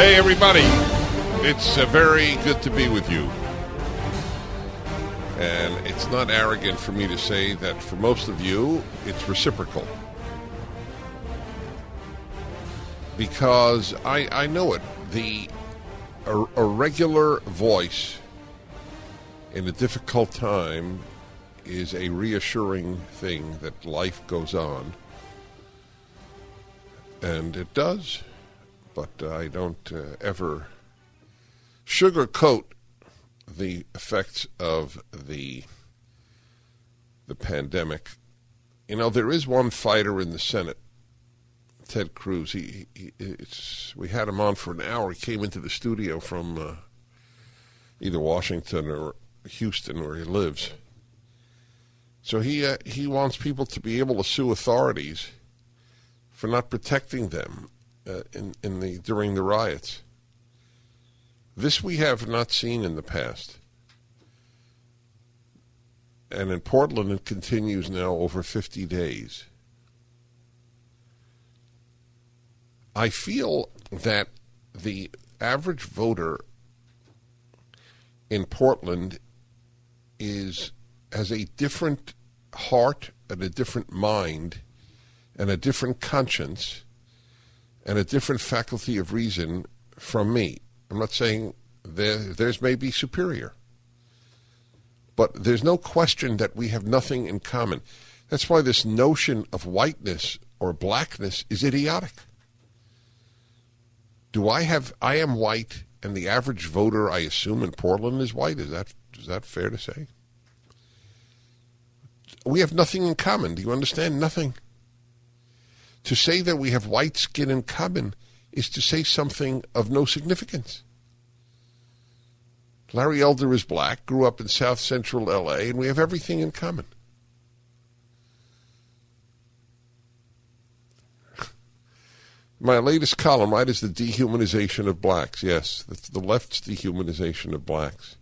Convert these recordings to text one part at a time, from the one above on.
Hey, everybody. It's uh, very good to be with you. And it's not arrogant for me to say that for most of you, it's reciprocal. Because I, I know it. The a, a regular voice in a difficult time is a reassuring thing that life goes on. And it does. But I don't uh, ever sugarcoat the effects of the the pandemic. You know, there is one fighter in the Senate, Ted Cruz. He, he we had him on for an hour. He came into the studio from uh, either Washington or Houston, where he lives. So he uh, he wants people to be able to sue authorities for not protecting them uh, in in the during the riots. This we have not seen in the past. And in Portland, it continues now over 50 days. I feel that the average voter in Portland is has a different heart and a different mind and a different conscience and a different faculty of reason from me. I'm not saying theirs may be superior, but there's no question that we have nothing in common. That's why this notion of whiteness or blackness is idiotic. Do I have? I am white, and the average voter, I assume, in Portland is white. Is that is that fair to say? We have nothing in common. Do you understand? Nothing. To say that we have white skin in common is to say something of no significance. Larry Elder is black, grew up in South Central LA, and we have everything in common. My latest column, right, is the dehumanization of blacks. Yes, the left's dehumanization of blacks.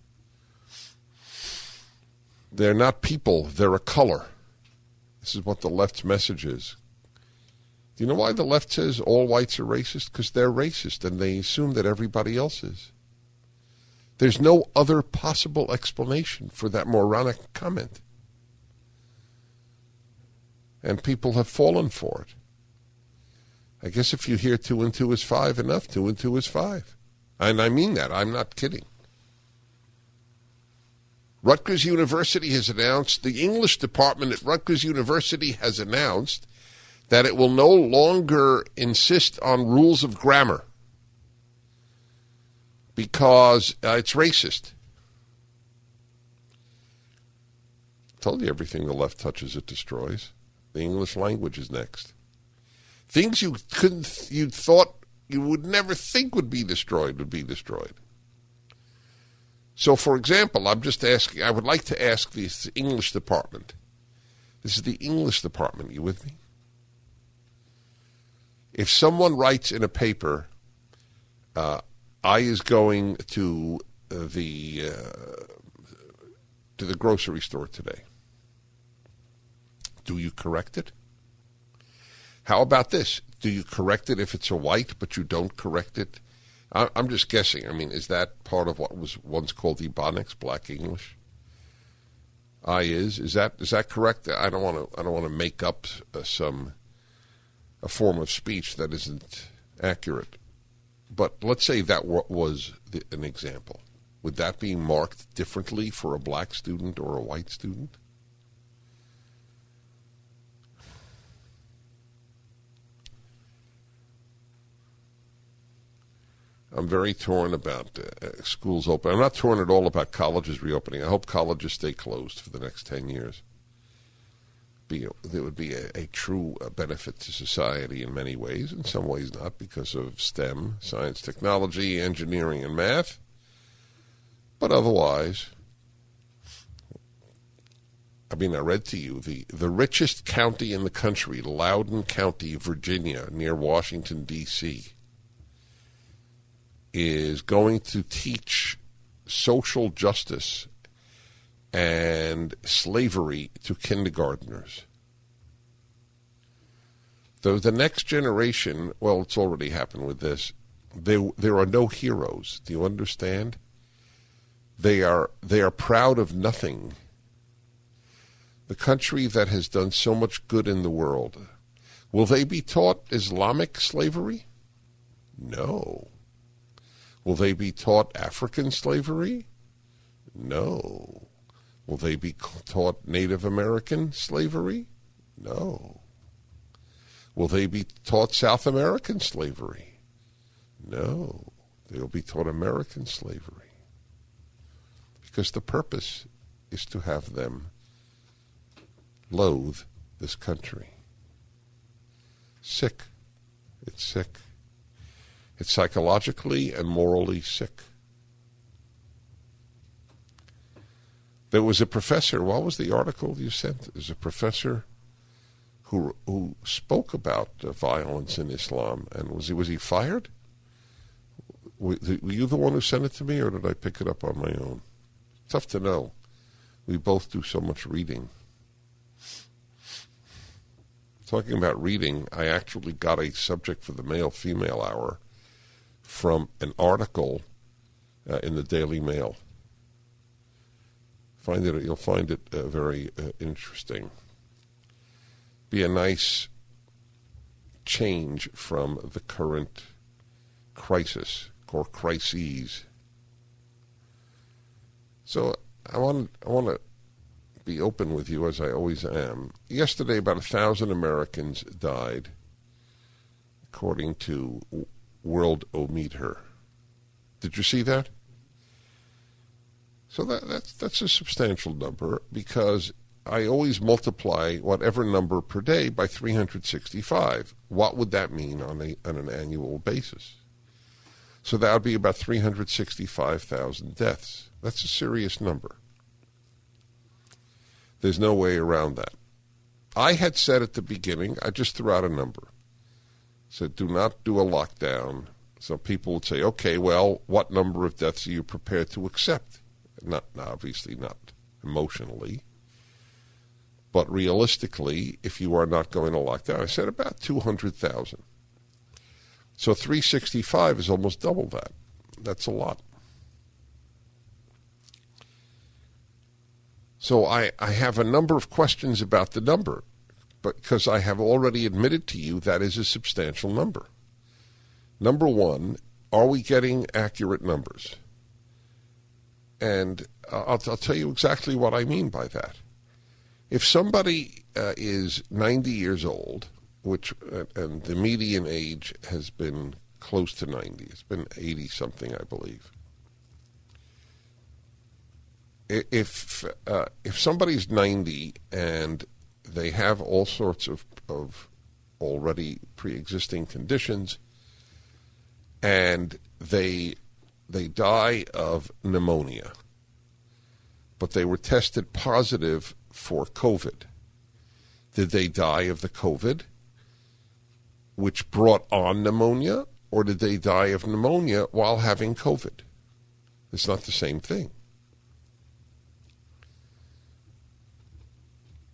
They're not people, they're a color. This is what the left's message is. Do you know why the left says all whites are racist? Because they're racist and they assume that everybody else is. There's no other possible explanation for that moronic comment. And people have fallen for it. I guess if you hear two and two is five enough, two and two is five. And I mean that. I'm not kidding. Rutgers University has announced, the English department at Rutgers University has announced that it will no longer insist on rules of grammar because uh, it's racist. I told you everything the left touches it destroys. The English language is next. Things you couldn't you thought you would never think would be destroyed would be destroyed. So for example, I'm just asking I would like to ask the English department. This is the English department, you with me? If someone writes in a paper, uh, I is going to the uh, to the grocery store today. Do you correct it? How about this? Do you correct it if it's a white, but you don't correct it? I, I'm just guessing. I mean, is that part of what was once called Ebonics, Black English? I is is that is that correct? I don't want to I don't want to make up uh, some a form of speech that isn't accurate. But let's say that was the, an example. Would that be marked differently for a black student or a white student? I'm very torn about uh, schools open. I'm not torn at all about colleges reopening. I hope colleges stay closed for the next 10 years. Be that would be a, a true uh, benefit to society in many ways. In some ways, not because of STEM, science, technology, engineering, and math, but otherwise. I mean, I read to you the, the richest county in the country, Loudoun County, Virginia, near Washington, D.C., is going to teach social justice and slavery to kindergarteners. Though the next generation, well, it's already happened with this. There, there are no heroes. Do you understand? They are they are proud of nothing. The country that has done so much good in the world, will they be taught Islamic slavery? No. Will they be taught African slavery? No. Will they be taught Native American slavery? No. Will they be taught South American slavery? No. They will be taught American slavery. Because the purpose is to have them loathe this country. Sick. It's sick. It's psychologically and morally sick. There was a professor. What was the article you sent? There's a professor who who spoke about uh, violence in Islam, and was he was he fired? Were, you the one who sent it to me, or did I pick it up on my own? Tough to know. We both do so much reading. Talking about reading, I actually got a subject for the male female hour from an article uh, in the Daily Mail find it you'll find it uh, very uh, interesting. Be a nice change from the current crisis or crises. So I want I want to be open with you as I always am. Yesterday, about a thousand Americans died, according to Worldometer. Did you see that? So that, that's that's a substantial number because I always multiply whatever number per day by 365. What would that mean on a on an annual basis? So that would be about 365,000 deaths. That's a serious number. There's no way around that. I had said at the beginning, I just threw out a number. Said, do not do a lockdown. So people would say, okay, well, what number of deaths are you prepared to accept? Not obviously not emotionally, but realistically, if you are not going to lock down, I said about 200,000. So 365 is almost double that. That's a lot. So I, I have a number of questions about the number, because I have already admitted to you that is a substantial number. Number one, are we getting accurate numbers? And I'll, I'll, tell you exactly what I mean by that. If somebody uh, is 90 years old, which uh, and the median age has been close to 90, it's been 80 something, I believe. If uh, if somebody's 90 and they have all sorts of, of already pre-existing conditions, and they they die of pneumonia, but they were tested positive for COVID. Did they die of the COVID, which brought on pneumonia, or did they die of pneumonia while having COVID? It's not the same thing.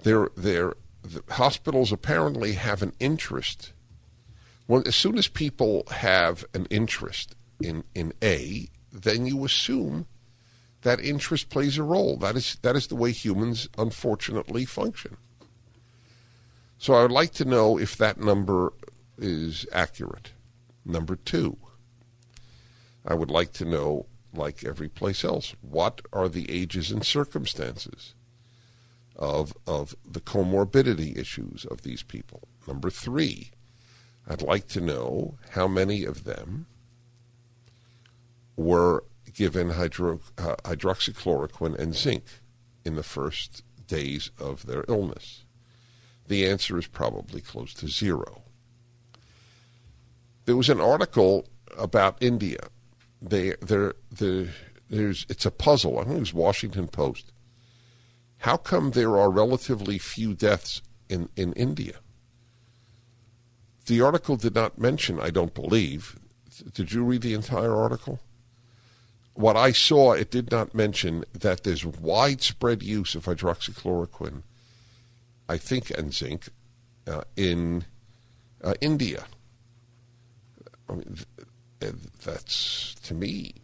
They're, they're, the hospitals apparently have an interest. Well, as soon as people have an interest in, in A, then you assume that interest plays a role. That is, that is the way humans unfortunately function. So I would like to know if that number is accurate. Number two, I would like to know, like every place else, what are the ages and circumstances of, of the comorbidity issues of these people? Number three, I'd like to know how many of them were given hydro, uh, hydroxychloroquine and zinc in the first days of their illness. The answer is probably close to zero. There was an article about India. They, they're, they're, there's, it's a puzzle. I think it was Washington Post. How come there are relatively few deaths in, in India? The article did not mention, I don't believe. Did you read the entire article? What I saw, it did not mention that there's widespread use of hydroxychloroquine, I think, and zinc uh, in uh, India. I mean, that's, to me,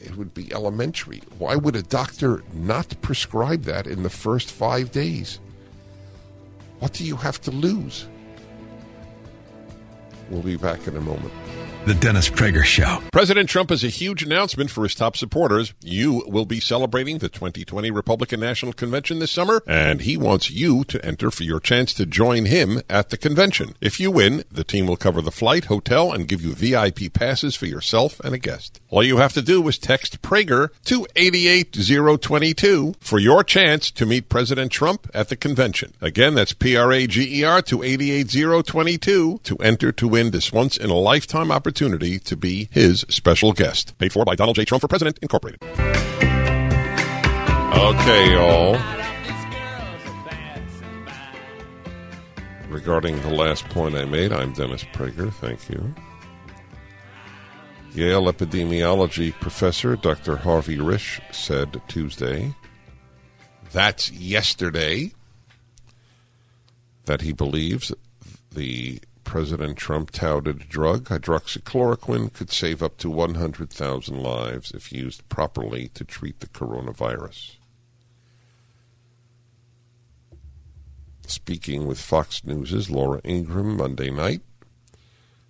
it would be elementary. Why would a doctor not prescribe that in the first five days? What do you have to lose? We'll be back in a moment. The Dennis Prager Show. President Trump has a huge announcement for his top supporters. You will be celebrating the 2020 Republican National Convention this summer, and he wants you to enter for your chance to join him at the convention. If you win, the team will cover the flight, hotel, and give you VIP passes for yourself and a guest. All you have to do is text Prager to 88022 for your chance to meet President Trump at the convention. Again, that's P R A G E R to 88022 to enter to win this once in a lifetime opportunity to be his special guest. Paid for by Donald J. Trump for President, Incorporated. Okay, y'all. Regarding the last point I made, I'm Dennis Prager. Thank you. Yale epidemiology professor Dr. Harvey Risch said Tuesday, that's yesterday, that he believes the President Trump touted drug, hydroxychloroquine, could save up to 100,000 lives if used properly to treat the coronavirus. Speaking with Fox News' Laura Ingraham Monday night,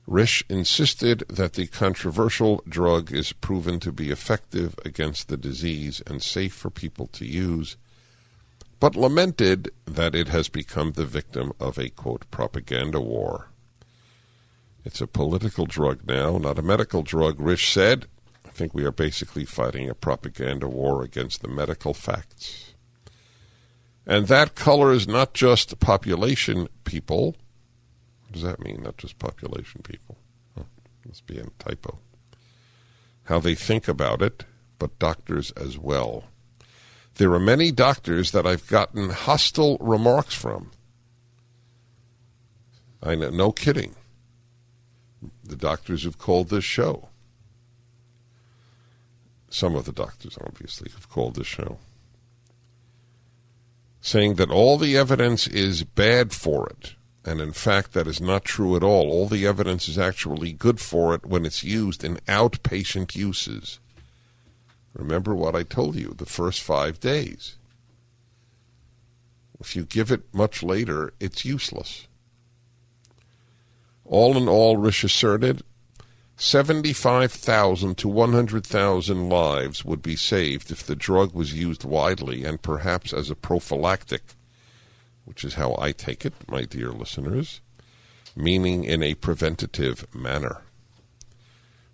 Risch insisted that the controversial drug is proven to be effective against the disease and safe for people to use, but lamented that it has become the victim of a, quote, propaganda war. It's a political drug now, not a medical drug, Risch said. I think we are basically fighting a propaganda war against the medical facts. And that colors not just population people. Does that mean, not just population people? Oh, must be a typo. How they think about it, but doctors as well. There are many doctors that I've gotten hostile remarks from. I know, no kidding the doctors have called this show. Some of the doctors, obviously, have called this show. Saying that all the evidence is bad for it. And in fact, that is not true at all. All the evidence is actually good for it when it's used in outpatient uses. Remember what I told you the first five days. If you give it much later, it's useless. All in all, Risch asserted, 75,000 to 100,000 lives would be saved if the drug was used widely and perhaps as a prophylactic, which is how I take it, my dear listeners, meaning in a preventative manner.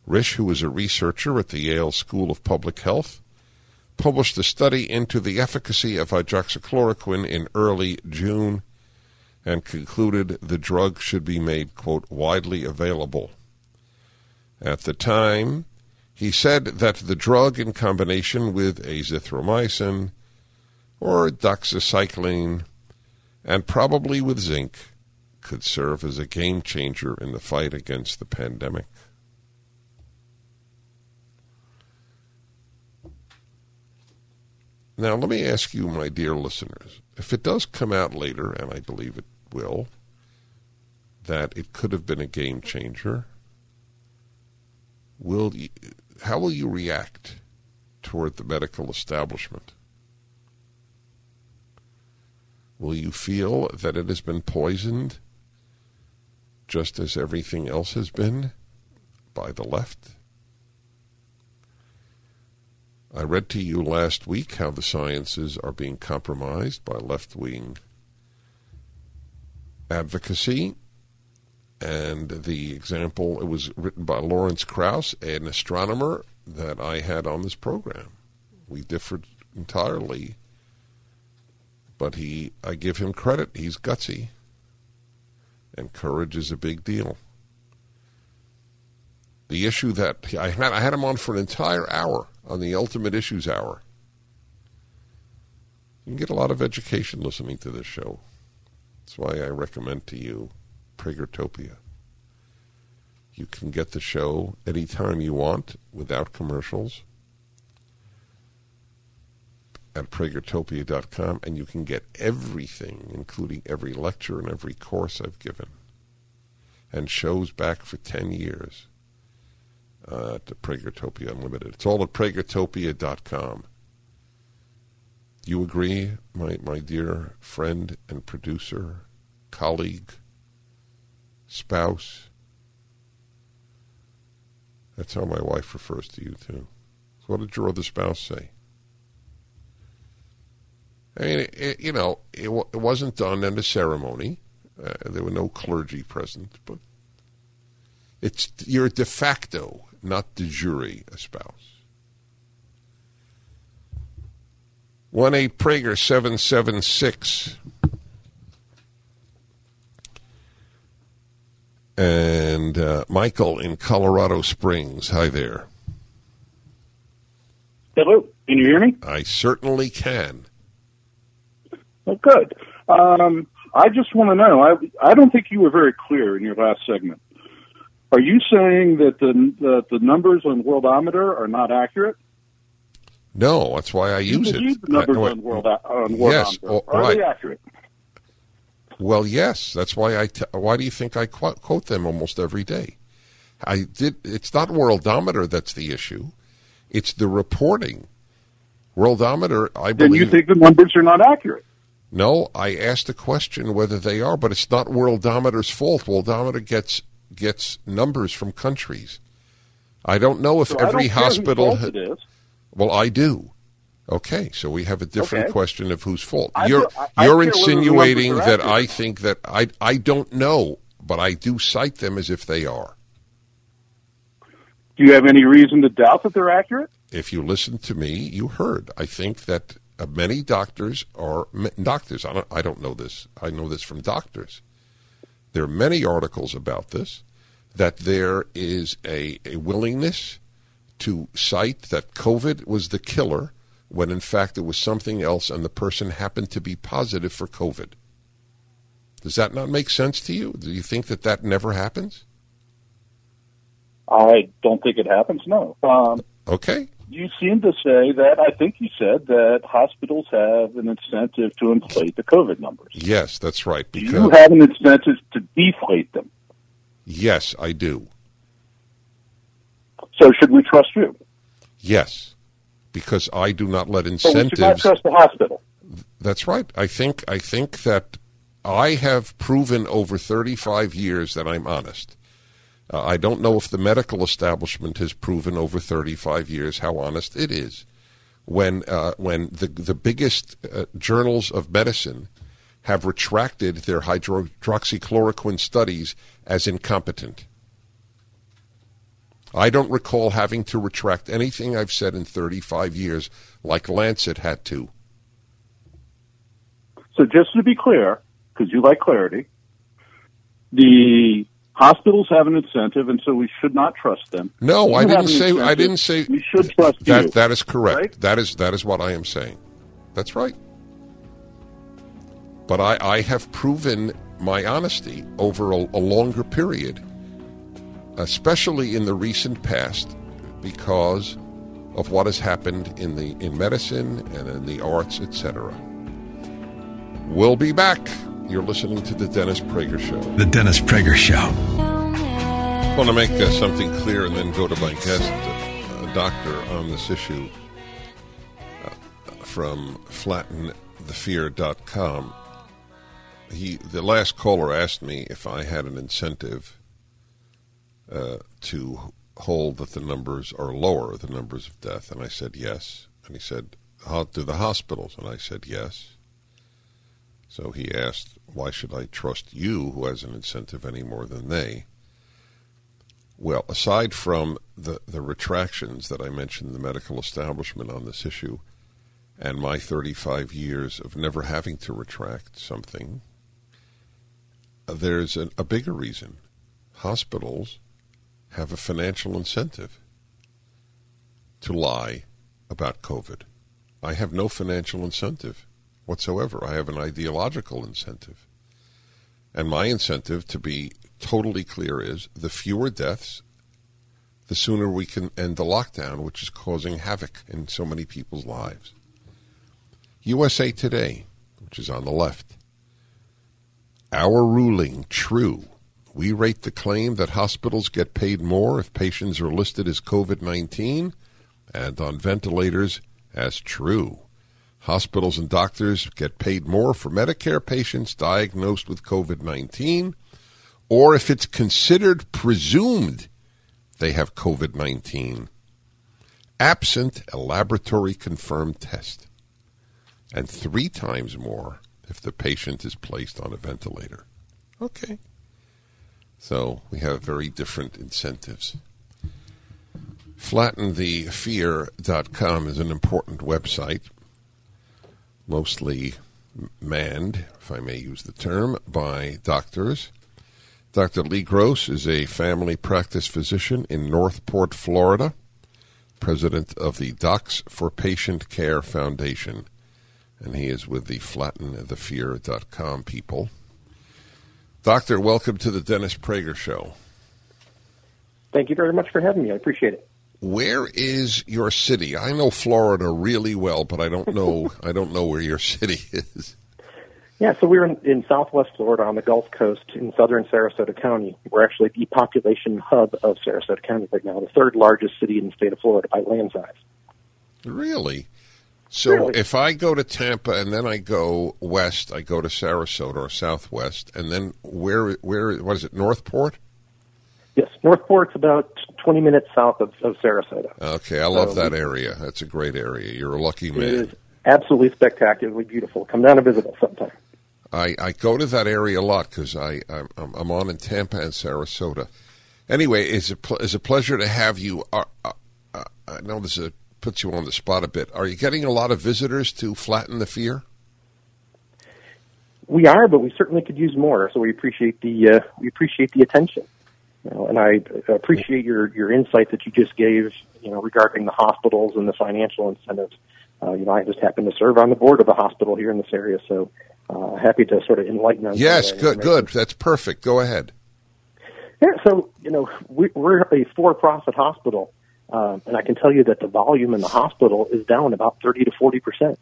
Risch, who is a researcher at the Yale School of Public Health, published a study into the efficacy of hydroxychloroquine in early June and concluded the drug should be made, quote, widely available. At the time, he said that the drug, in combination with azithromycin or doxycycline, and probably with zinc, could serve as a game changer in the fight against the pandemic. Now, let me ask you, my dear listeners, if it does come out later, and I believe it will, that it could have been a game changer, will you, how will you react toward the medical establishment? Will you feel that it has been poisoned just as everything else has been by the left? I read to you last week how the sciences are being compromised by left wing advocacy. And the example, it was written by Lawrence Krauss, an astronomer that I had on this program. We differed entirely, but he, I give him credit. He's gutsy. And courage is a big deal. The issue that I had, I had him on for an entire hour on the Ultimate Issues Hour. You can get a lot of education listening to this show. That's why I recommend to you Pragertopia. You can get the show anytime you want without commercials at pragertopia.com, and you can get everything, including every lecture and every course I've given, and shows back for 10 years uh, to Pragertopia Unlimited. It's all at pragertopia.com. You agree, my, my dear friend and producer, colleague, spouse? That's how my wife refers to you, too. So what did your other spouse say? I mean, it, it, you know, it, it, wasn't done in a ceremony. Uh, there were no clergy present, but it's you're de facto, not de jure, a spouse. One eight Prager seven seven six. And uh, Michael in Colorado Springs. Hi there. Hello. Can you hear me? I certainly can. Well, good. Um, I just want to know. I I don't think you were very clear in your last segment. Are you saying that the that the numbers on Worldometer are not accurate? No, that's why I use it. The numbers I, on, World, on Worldometer. Yes, oh, are right. they accurate? Well, yes. That's why I. T- why do you think I quote, quote them almost every day? I did. It's not Worldometer that's the issue. It's the reporting. Worldometer, I Then you think the numbers are not accurate? No, I asked the question whether they are, but it's not Worldometer's fault. Worldometer gets gets numbers from countries. I don't know if So I every don't care whose hospital. is. Well, I do. Okay, so we have a different Okay. question of whose fault. I you're I- I you're the insinuating that. I think that I I don't know, but I do cite them as if they are. Do you have any reason to doubt that they're accurate? If you listen to me, you heard. I think that many doctors are doctors. I don't I don't know this. I know this from doctors. There are many articles about this that there is a, a willingness to cite that COVID was the killer when in fact it was something else and the person happened to be positive for COVID. Does that not make sense to you? Do you think that that never happens? I don't think it happens. No. Um, Okay. You seem to say that. I think you said that hospitals have an incentive to inflate the COVID numbers. Yes, that's right. Do Because you have an incentive to deflate them? yes, I do. So should we trust you? Yes, because I do not let incentives. So we not trust the hospital. That's right. I think I think that I have proven over 35 years that I'm honest. Uh, I don't know if the medical establishment has proven over 35 years how honest it is. When uh, when the the biggest uh, journals of medicine have retracted their hydroxychloroquine studies as incompetent. I don't recall having to retract anything I've said in 35 years like Lancet had to. So just to be clear, because you like clarity, the hospitals have an incentive, and so we should not trust them. No, You I didn't say. I didn't say. We should trust that. you. That is correct. right? That is that is what I am saying. That's right. But I, I have proven my honesty over a, a longer period, especially in the recent past, because of what has happened in the in medicine and in the arts, etc. We'll be back. You're listening to the Dennis Prager Show. The Dennis Prager Show. I want to make uh, something clear and then go to my guest, uh, a doctor on this issue uh, from flattenthefear.com. He, the last caller asked me if I had an incentive uh, to hold that the numbers are lower, the numbers of death, and I said yes. And he said, "How do the hospitals?" And I said yes. So he asked, "Why should I trust you, who has an incentive any more than they?" Well, aside from the, the retractions that I mentioned the medical establishment on this issue, and my 35 years of never having to retract something, there's an, a bigger reason. Hospitals have a financial incentive to lie about COVID. I have no financial incentive whatsoever. I have an ideological incentive. And my incentive, to be totally clear, is the fewer deaths, the sooner we can end the lockdown, which is causing havoc in so many people's lives. USA Today, which is on the left. Our ruling true. We rate the claim that hospitals get paid more if patients are listed as COVID 19 and on ventilators as true. Hospitals and doctors get paid more for Medicare patients diagnosed with COVID 19, or if it's considered presumed they have COVID 19, absent a laboratory confirmed test, and three times more if the patient is placed on a ventilator. Okay. So we have very different incentives. FlattenTheFear.com is an important website, mostly manned, if I may use the term, by doctors. Dr. Lee Gross is a family practice physician in North Port, Florida, president of the Docs for Patient Care Foundation, and he is with the FlattenTheFear.com people. Doctor, welcome to the Dennis Prager Show. Thank you very much for having me. I appreciate it. Where is your city? I know Florida really well, but I don't know I don't know where your city is. Yeah, so we're in, in southwest Florida on the Gulf Coast in southern Sarasota County. We're actually the population hub of Sarasota County right now, the third largest city in the state of Florida by land size. Really? So Really? if I go to Tampa and then I go west, I go to Sarasota or Southwest, and then where where what is it? North Port? Yes, North Port's about 20 minutes south of, of Sarasota. Okay, I love So that area. That's a great area. You're a lucky It man. is absolutely spectacularly beautiful. Come down and visit us sometime. I, I go to that area a lot because I I'm, I'm on in Tampa and Sarasota. Anyway, it's a pl- it's a pleasure to have you. Uh, uh, uh, I know this is puts you on the spot a bit. Are you getting a lot of visitors to flatten the fear? We are, but we certainly could use more. So we appreciate the uh, we appreciate the attention, you know, and I appreciate your your insight that you just gave, you know, regarding the hospitals and the financial incentives. Uh, you know, I just happen to serve on the board of a hospital here in this area, so uh, happy to sort of enlighten on. Yes, good, good. That's perfect. Go ahead. Yeah, so you know we, we're a for-profit hospital, um, and I can tell you that the volume in the hospital is down about thirty to forty percent.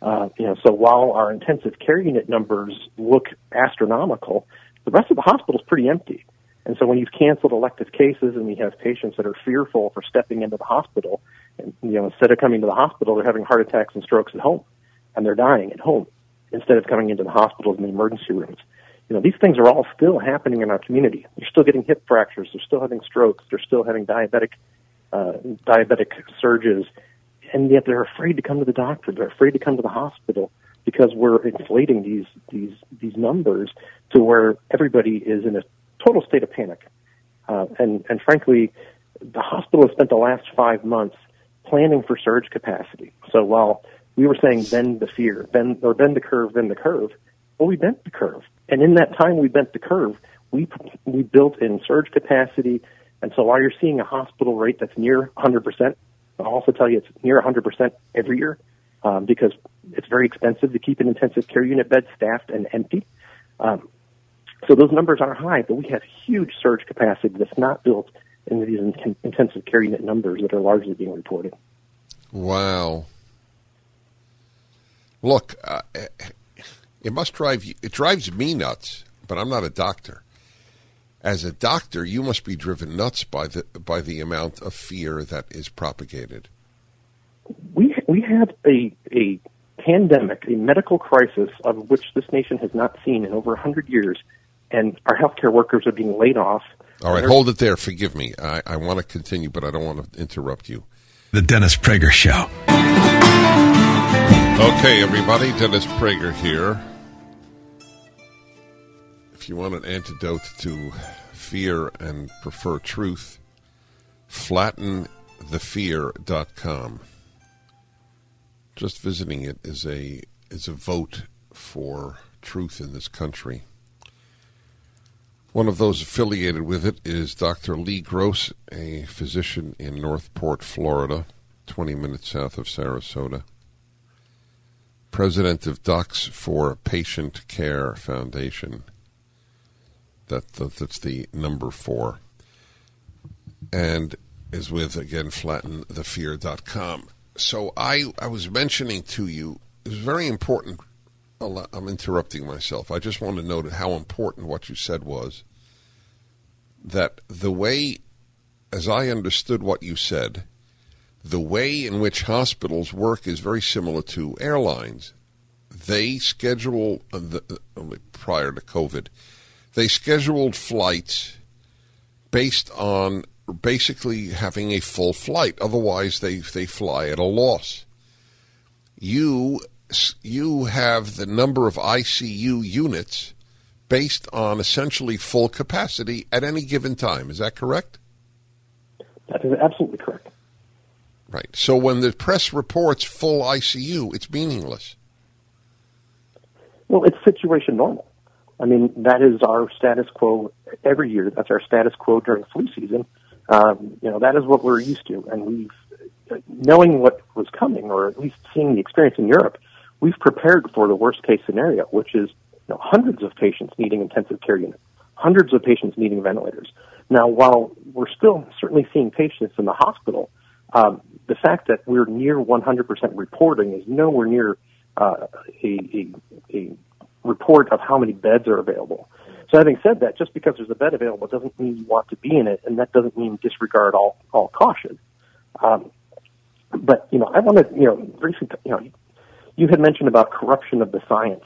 Uh, you know, so while our intensive care unit numbers look astronomical, the rest of the hospital is pretty empty. And so when you've canceled elective cases and we have patients that are fearful for stepping into the hospital, and you know instead of coming to the hospital, they're having heart attacks and strokes at home, and they're dying at home instead of coming into the hospitals and the emergency rooms you know, these things are all still happening in our community. They're still getting hip fractures. They're still having strokes. They're still having diabetic, uh, diabetic surges, and yet they're afraid to come to the doctor. They're afraid to come to the hospital because we're inflating these these these numbers to where everybody is in a total state of panic. Uh, and and frankly, the hospital has spent the last five months planning for surge capacity. So while we were saying bend the fear, bend or bend the curve, bend the curve, well, we bent the curve. And in that time we bent the curve, we we built in surge capacity. And so while you're seeing a hospital rate that's near 100%, I'll also tell you it's near 100% every year um, because it's very expensive to keep an intensive care unit bed staffed and empty. Um, so those numbers are high, but we have huge surge capacity that's not built into these in- intensive care unit numbers that are largely being reported. Wow. Look, uh, it must drive you. It drives me nuts, but I'm not a doctor. As a doctor, you must be driven nuts by the by the amount of fear that is propagated. we we have a a pandemic, a medical crisis of which this nation has not seen in over 100 years, and our healthcare workers are being laid off. All right, hold it there. Forgive me. I, I want to continue, but I don't want to interrupt you. The Dennis Prager Show. Okay, everybody, Dennis Prager here. If you want an antidote to fear and prefer truth, flattenthefear.com. Just visiting it is a is a vote for truth in this country. One of those affiliated with it is Dr. Lee Gross, a physician in North Port, Florida, 20 minutes south of Sarasota. President of Docs for Patient Care Foundation. That, that that's the number four. And is with again flattenthefear.com. So I I was mentioning to you it was very important I'm interrupting myself. I just want to note how important what you said was that the way, as I understood what you said, the way in which hospitals work is very similar to airlines. They schedule, uh, uh, prior to COVID, they scheduled flights based on basically having a full flight. Otherwise, they, they fly at a loss. You you have the number of ICU units based on essentially full capacity at any given time. Is that correct? That is absolutely correct. Right. So when the press reports full ICU, it's meaningless. Well, it's situation normal. I mean, that is our status quo every year. That's our status quo during flu season. Um, you know, that is what we're used to. And we've, knowing what was coming, or at least seeing the experience in Europe, we've prepared for the worst case scenario, which is you know, hundreds of patients needing intensive care units, hundreds of patients needing ventilators. Now, while we're still certainly seeing patients in the hospital, um, the fact that we're near 100% reporting is nowhere near uh, a, a, a report of how many beds are available. So having said that, just because there's a bed available doesn't mean you want to be in it, and that doesn't mean disregard all, all caution. Um, but, you know, I want to, you know, briefly, you know, you had mentioned about corruption of the science.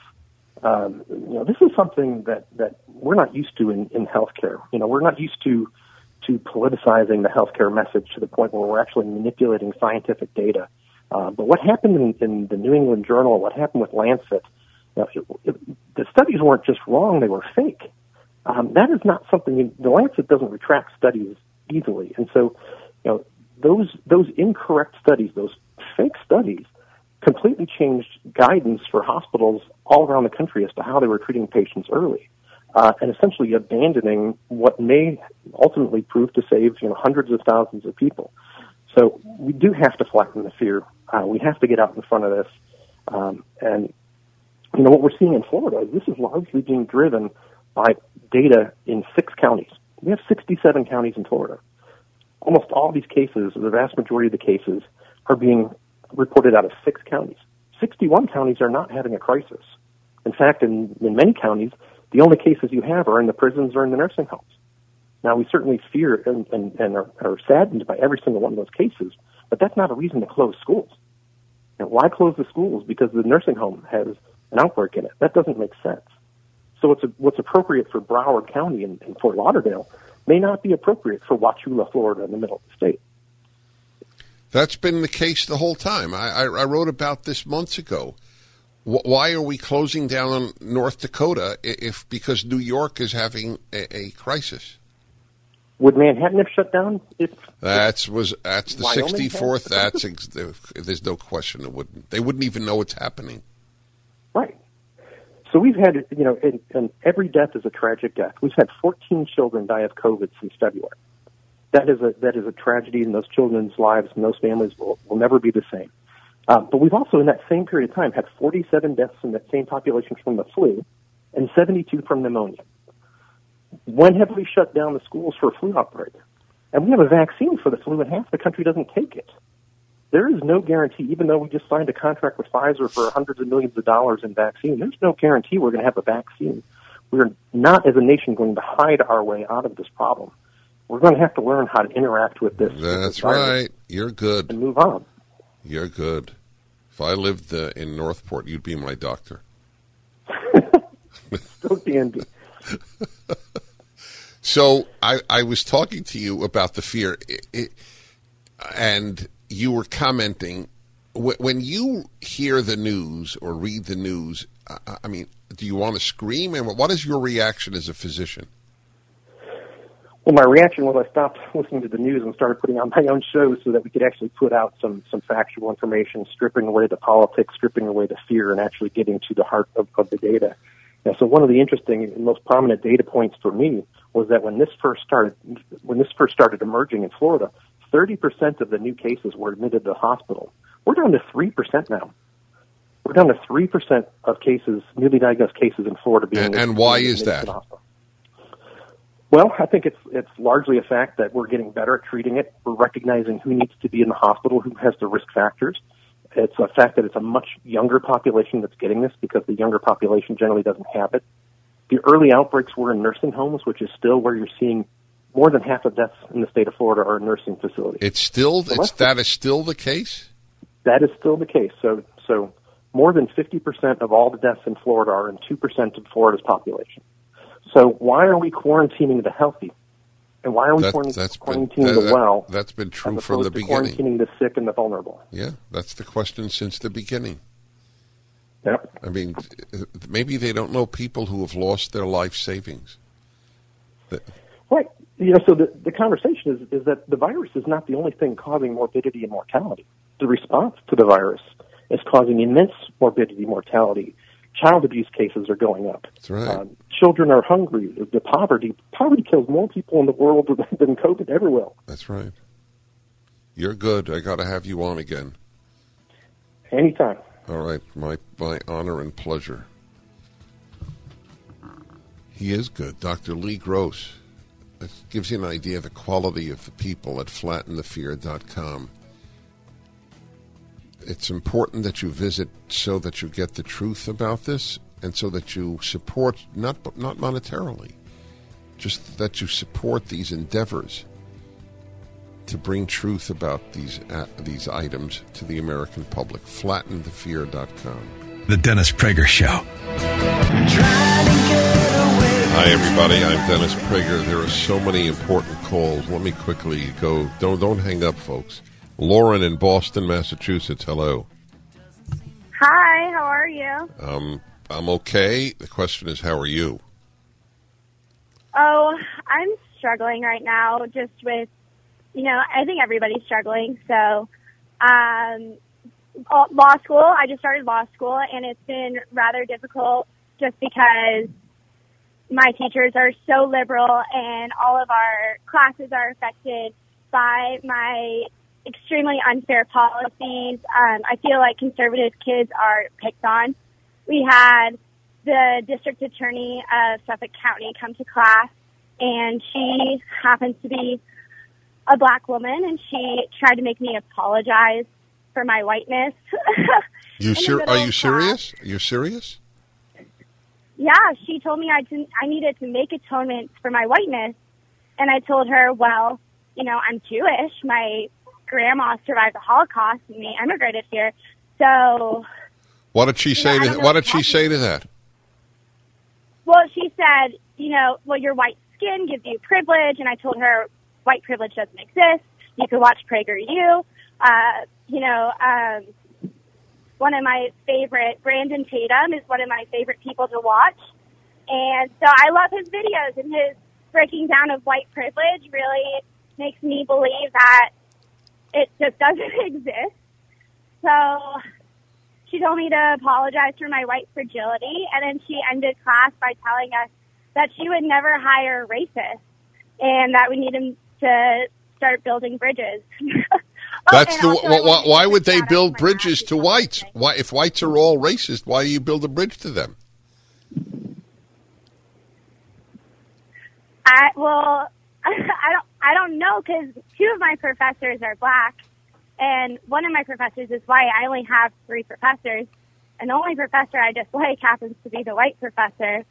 Um, you know, this is something that, that we're not used to in, in healthcare. You know, we're not used to to politicizing the healthcare message to the point where we're actually manipulating scientific data. Uh, but what happened in, in the New England Journal, what happened with Lancet, you know, it, it, the studies weren't just wrong; they were fake. Um, that is not something. The Lancet doesn't retract studies easily, and so you know those those incorrect studies, those fake studies, completely changed guidance for hospitals all around the country as to how they were treating patients early, uh, and essentially abandoning what may ultimately prove to save you know hundreds of thousands of people. So we do have to flatten the fear. Uh, we have to get out in front of this, um, and you know what we're seeing in Florida. This is largely being driven by data in six counties. We have 67 counties in Florida. Almost all these cases, the vast majority of the cases, are being reported out of six counties. 61 counties are not having a crisis. In fact, in, in many counties, the only cases you have are in the prisons or in the nursing homes. Now, we certainly fear and, and, and are, are saddened by every single one of those cases, but that's not a reason to close schools. And why close the schools? Because the nursing home has an outbreak in it. That doesn't make sense. So what's, what's appropriate for Broward County and, and Fort Lauderdale may not be appropriate for Wauchula, Florida, in the middle of the state. That's been the case the whole time. I, I, I wrote about this months ago. W- why are we closing down North Dakota if because New York is having a, a crisis? Would Manhattan have shut down? If, that's was that's the sixty fourth. That's ex- there's no question it wouldn't. They wouldn't even know what's happening. Right. So we've had you know, and, and every death is a tragic death. We've had 14 children die of COVID since February that is a that is a tragedy in those children's lives, and those families will, will never be the same. Uh, but we've also, in that same period of time, had 47 deaths in that same population from the flu, and 72 from pneumonia. When have we shut down the schools for a flu outbreak? And we have a vaccine for the flu, and half the country doesn't take it. There is no guarantee, even though we just signed a contract with Pfizer for hundreds of millions of dollars in vaccine, there's no guarantee we're going to have a vaccine. We're not, as a nation, going to hide our way out of this problem we're going to have to learn how to interact with this. That's right. You're good. And move on. You're good. If I lived uh, in North Port, you'd be my doctor. Don't be Andy. so I, I was talking to you about the fear, it, it, and you were commenting when you hear the news or read the news. I mean, do you want to scream? And what is your reaction as a physician? Well, my reaction was I stopped listening to the news and started putting on my own shows so that we could actually put out some some factual information, stripping away the politics, stripping away the fear, and actually getting to the heart of, of the data. Now, so one of the interesting and most prominent data points for me was that when this first started, when this first started emerging in Florida, 30% of the new cases were admitted to the hospital. We're down to 3% now. We're down to 3% of cases, newly diagnosed cases in Florida being And- and why is that? To the hospital. Well, I think it's it's largely a fact that we're getting better at treating it. We're recognizing who needs to be in the hospital, who has the risk factors. It's a fact that it's a much younger population that's getting this because the younger population generally doesn't have it. The early outbreaks were in nursing homes, which is still where you're seeing more than half of deaths in the state of Florida are in nursing facilities. It's still it's that is still the case. That is still the case. So, so more than 50% of all the deaths in Florida are in 2% of Florida's population. So why are we quarantining the healthy? And why are we That, quarant- that's been quarantining that, the well That, has been true from the beginning. quarantining the sick and the vulnerable? Yeah, that's the question since the beginning. Yep. I mean, maybe they don't know people who have lost their life savings. Right. You know, so the, the conversation is, is that the virus is not the only thing causing morbidity and mortality. The response to the virus is causing immense morbidity, and mortality. Child abuse cases are going up. That's right. Um, children are hungry. The poverty poverty kills more people in the world than COVID ever will. That's right. You're good. I got to have you on again. Anytime. All right, my my honor and pleasure. He is good, Dr. Lee Gross. That gives you an idea of the quality of the people at flattenthefear.com. It's important that you visit so that you get the truth about this and so that you support not not monetarily, just that you support these endeavors to bring truth about these uh, these items to the American public. Flattenthefear.com. The Dennis Prager Show. Hi, everybody. I'm Dennis Prager. There are so many important calls. Let me quickly go. Don't don't hang up, folks. Lauren in Boston, Massachusetts. Hello. Hi, how are you? Um, I'm okay. The question is, how are you? Oh, I'm struggling right now just with, you know, I think everybody's struggling. So, um, law school, I just started law school and it's been rather difficult just because my teachers are so liberal and all of our classes are affected by my extremely unfair policies. Um, I feel like conservative kids are picked on. We had the district attorney of Suffolk County come to class, and she happens to be a black woman, and she tried to make me apologize for my whiteness. You In the ser- middle are you of serious? Are you serious? yeah, she told me I didn't, I needed to make atonement for my whiteness, and I told her, well, you know, I'm Jewish. My grandma survived the Holocaust, and we emigrated here. So, What did she say I to What did she say to that? well, she said, you know, well, your white skin gives you privilege, and I told her white privilege doesn't exist. You could watch PragerU. Uh, you know, um, one of my favorite, Brandon Tatum, is one of my favorite people to watch. And so I love his videos and his breaking down of white privilege really makes me believe that it just doesn't exist. So she told me to apologize for my white fragility, and then she ended class by telling us that she would never hire racists and that we needed to start building bridges. Oh, That's the. I Why, why would they build bridges to whites? Why, if whites are all racist, why do you build a bridge to them? I well, I don't I don't know because two of my professors are black, and one of my professors is white. I only have three professors, and the only professor I dislike happens to be the white professor.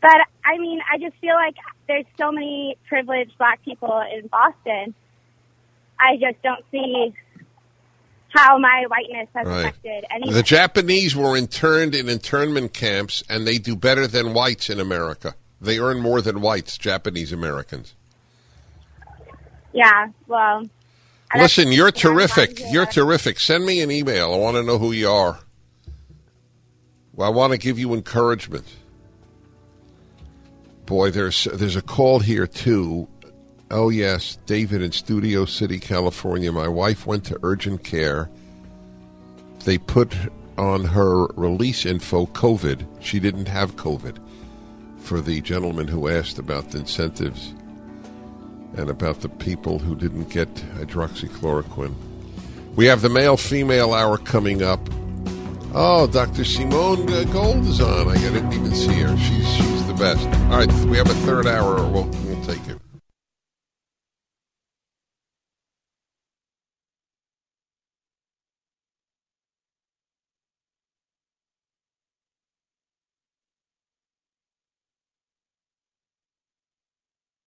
But I mean, I just feel like there's so many privileged black people in Boston. I just don't see how my whiteness has Right. affected anything. The Japanese were interned in internment camps, and they do better than whites in America. They earn more than whites, Japanese Americans. Yeah, well. Listen, you're that's what I'm terrific. You're terrific. Send me an email. I want to know who you are. Well, I want to give you encouragement. Boy, there's there's a call here too. Oh yes, David in Studio City, California. My wife went to urgent care. They put on her release info COVID. She didn't have COVID. for the gentleman who asked about the incentives and about the people who didn't get hydroxychloroquine. We have the male female hour coming up. Oh, Dr. Simone uh, Gold is on. I didn't even see her. She's she's the best. All right, we have a third hour. We'll, we'll take it.